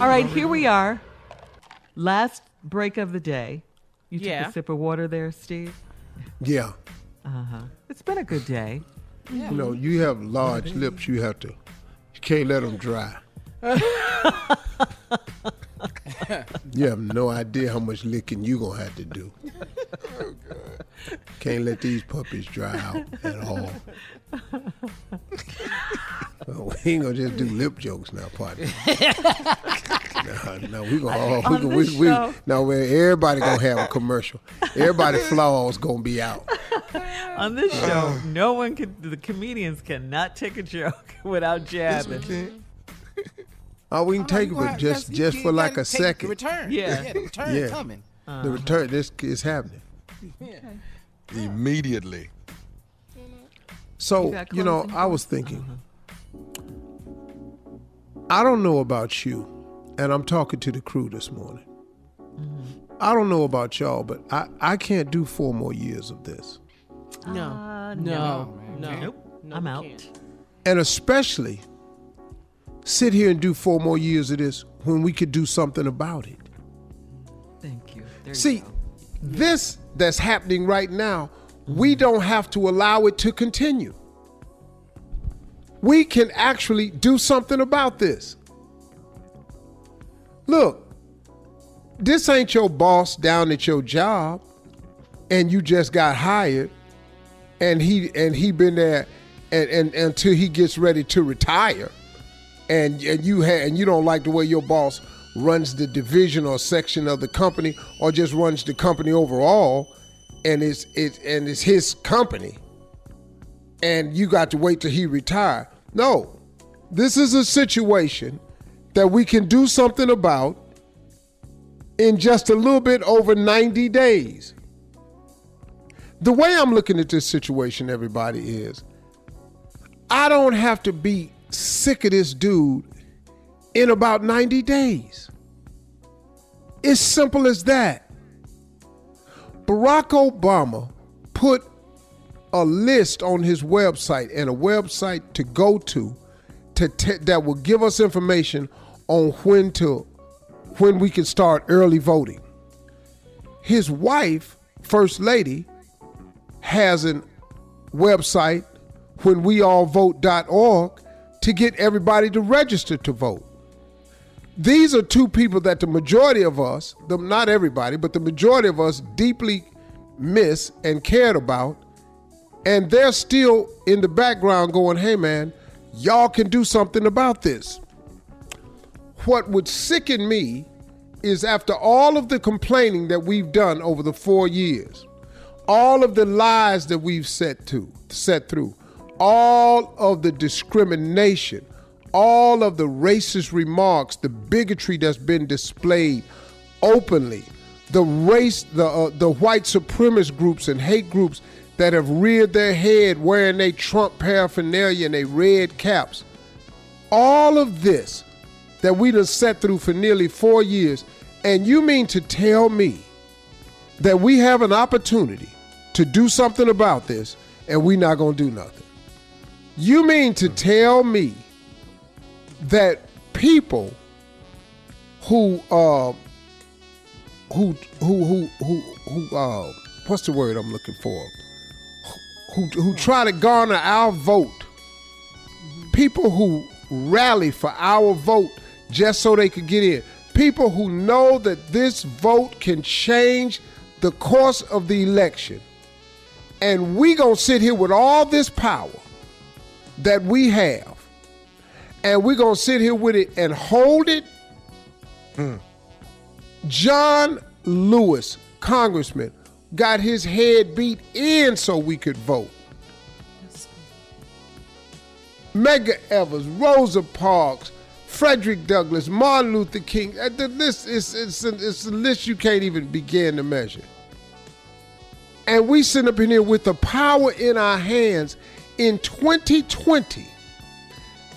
All right, here we are. Last break of the day. You took a sip of water there, Steve. Yeah. Uh huh. It's been a good day. You know, you have large lips. You have to. You can't let them dry. you have no idea how much licking you gonna have to do. Can't let these puppies dry out at all. Well, we ain't gonna just do lip jokes now, partner. no, no, we gonna all, we, On gonna- we, this we, show- no, man, everybody gonna have a commercial. Everybody flaws gonna be out. On this Uh. show, no one can. The comedians cannot take a joke without jabbing. Oh, we can take it, but just you- just for like a take the second. return. Yeah. Yeah, the return Yeah. coming. The return, this is happening. Immediately. So You you know, I was thinking. I don't know about you, and I'm talking to the crew this morning. I don't know about y'all, but I I can't do four more years of this, No. Uh, no. no. No. Nope. No, I'm out. can't. and especially sit here and do four more years of this when we could do something about it. Thank you. There you See, go. this that's happening right now, we don't have to allow it to continue. We can actually do something about this. Look, this ain't your boss down at your job and you just got hired and he and he been there and, and until he gets ready to retire and and you ha- and you don't like the way your boss runs the division or section of the company or just runs the company overall and it's it and it's his company and you got to wait till he retire no this is a situation that we can do something about in just a little bit over 90 days the way i'm looking at this situation everybody is i don't have to be sick of this dude in about 90 days. It's simple as that. Barack Obama put a list on his website and a website to go to, to te- that will give us information on when to when we can start early voting. His wife, First Lady, has a website whenweallvote.org to get everybody to register to vote. These are two people that the majority of us, the, not everybody, but the majority of us deeply miss and cared about. And they're still in the background going, hey man, y'all can do something about this. What would sicken me is after all of the complaining that we've done over the four years, all of the lies that we've set to set through, all of the discrimination, all of the racist remarks, the bigotry that's been displayed openly, the race, the uh, the white supremacist groups and hate groups that have reared their head wearing their Trump paraphernalia and their red caps. All of this that we done sat through for nearly four years, and you mean to tell me that we have an opportunity to do something about this and we not gonna do nothing? You mean to tell me that people who uh who who who who who uh what's the word I'm looking for? Who who try to garner our vote. People who rally for our vote just so they could get in. People who know that this vote can change the course of the election. And we to sit here with all this power that we have and going to sit here with it and hold it. Mm. John Lewis, congressman, got his head beat in so we could vote. Medgar Evers, Rosa Parks, Frederick Douglass, Martin Luther King. Uh, the list is it's, it's a list you can't even begin to measure. And we sit up in here with the power in our hands in 2020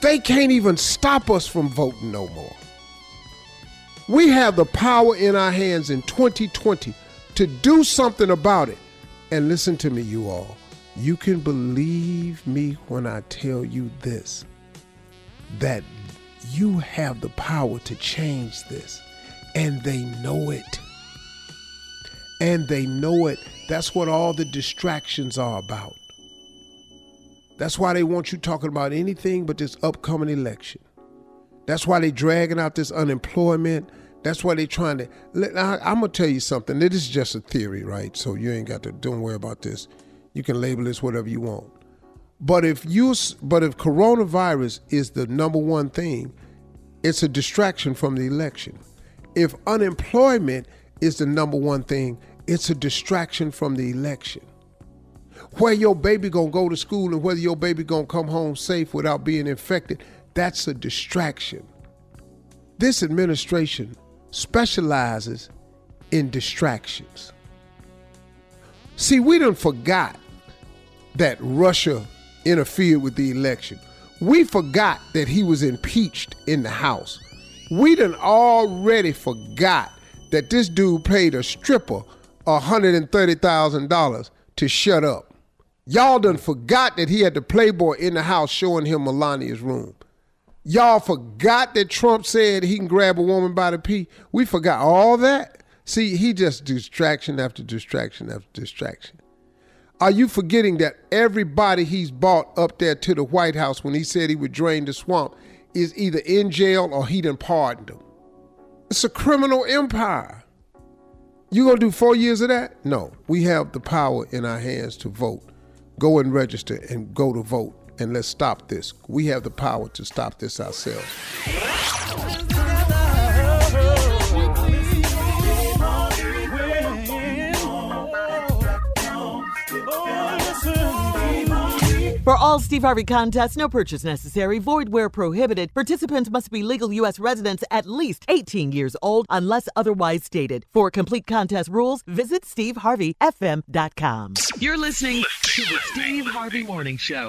they can't even stop us from voting no more. We have the power in our hands in 2020 to do something about it. And listen to me, you all. You can believe me when I tell you this that you have the power to change this. And they know it. And they know it. That's what all the distractions are about. That's why they want you talking about anything but this upcoming election. That's why they're dragging out this unemployment. That's why they're trying to. I, am gonna tell you something. This is just a theory, right? So you ain't got to. Don't worry about this. You can label this whatever you want. But if you, but if coronavirus is the number one thing, it's a distraction from the election. If unemployment is the number one thing, it's a distraction from the election where your baby gonna go to school and whether your baby gonna come home safe without being infected, that's a distraction. This administration specializes in distractions. See, we done forgot that Russia interfered with the election. We forgot that he was impeached in the House. We done already forgot that this dude paid a stripper $130,000 to shut up. Y'all done forgot that he had the Playboy in the house showing him Melania's room. Y'all forgot that Trump said he can grab a woman by the pee. We forgot all that. See, he just distraction after distraction after distraction. Are you forgetting that everybody he's bought up there to the White House when he said he would drain the swamp is either in jail or he done pardoned them? It's a criminal empire. You gonna do four years of that? No. We have the power in our hands to vote go and register and go to vote and let's stop this. We have the power to stop this ourselves. For all Steve Harvey contests, no purchase necessary, void where prohibited. Participants must be legal U.S. residents at least 18 years old unless otherwise stated. For complete contest rules, visit SteveHarveyFM.com. You're listening to the Steve Harvey Morning Show.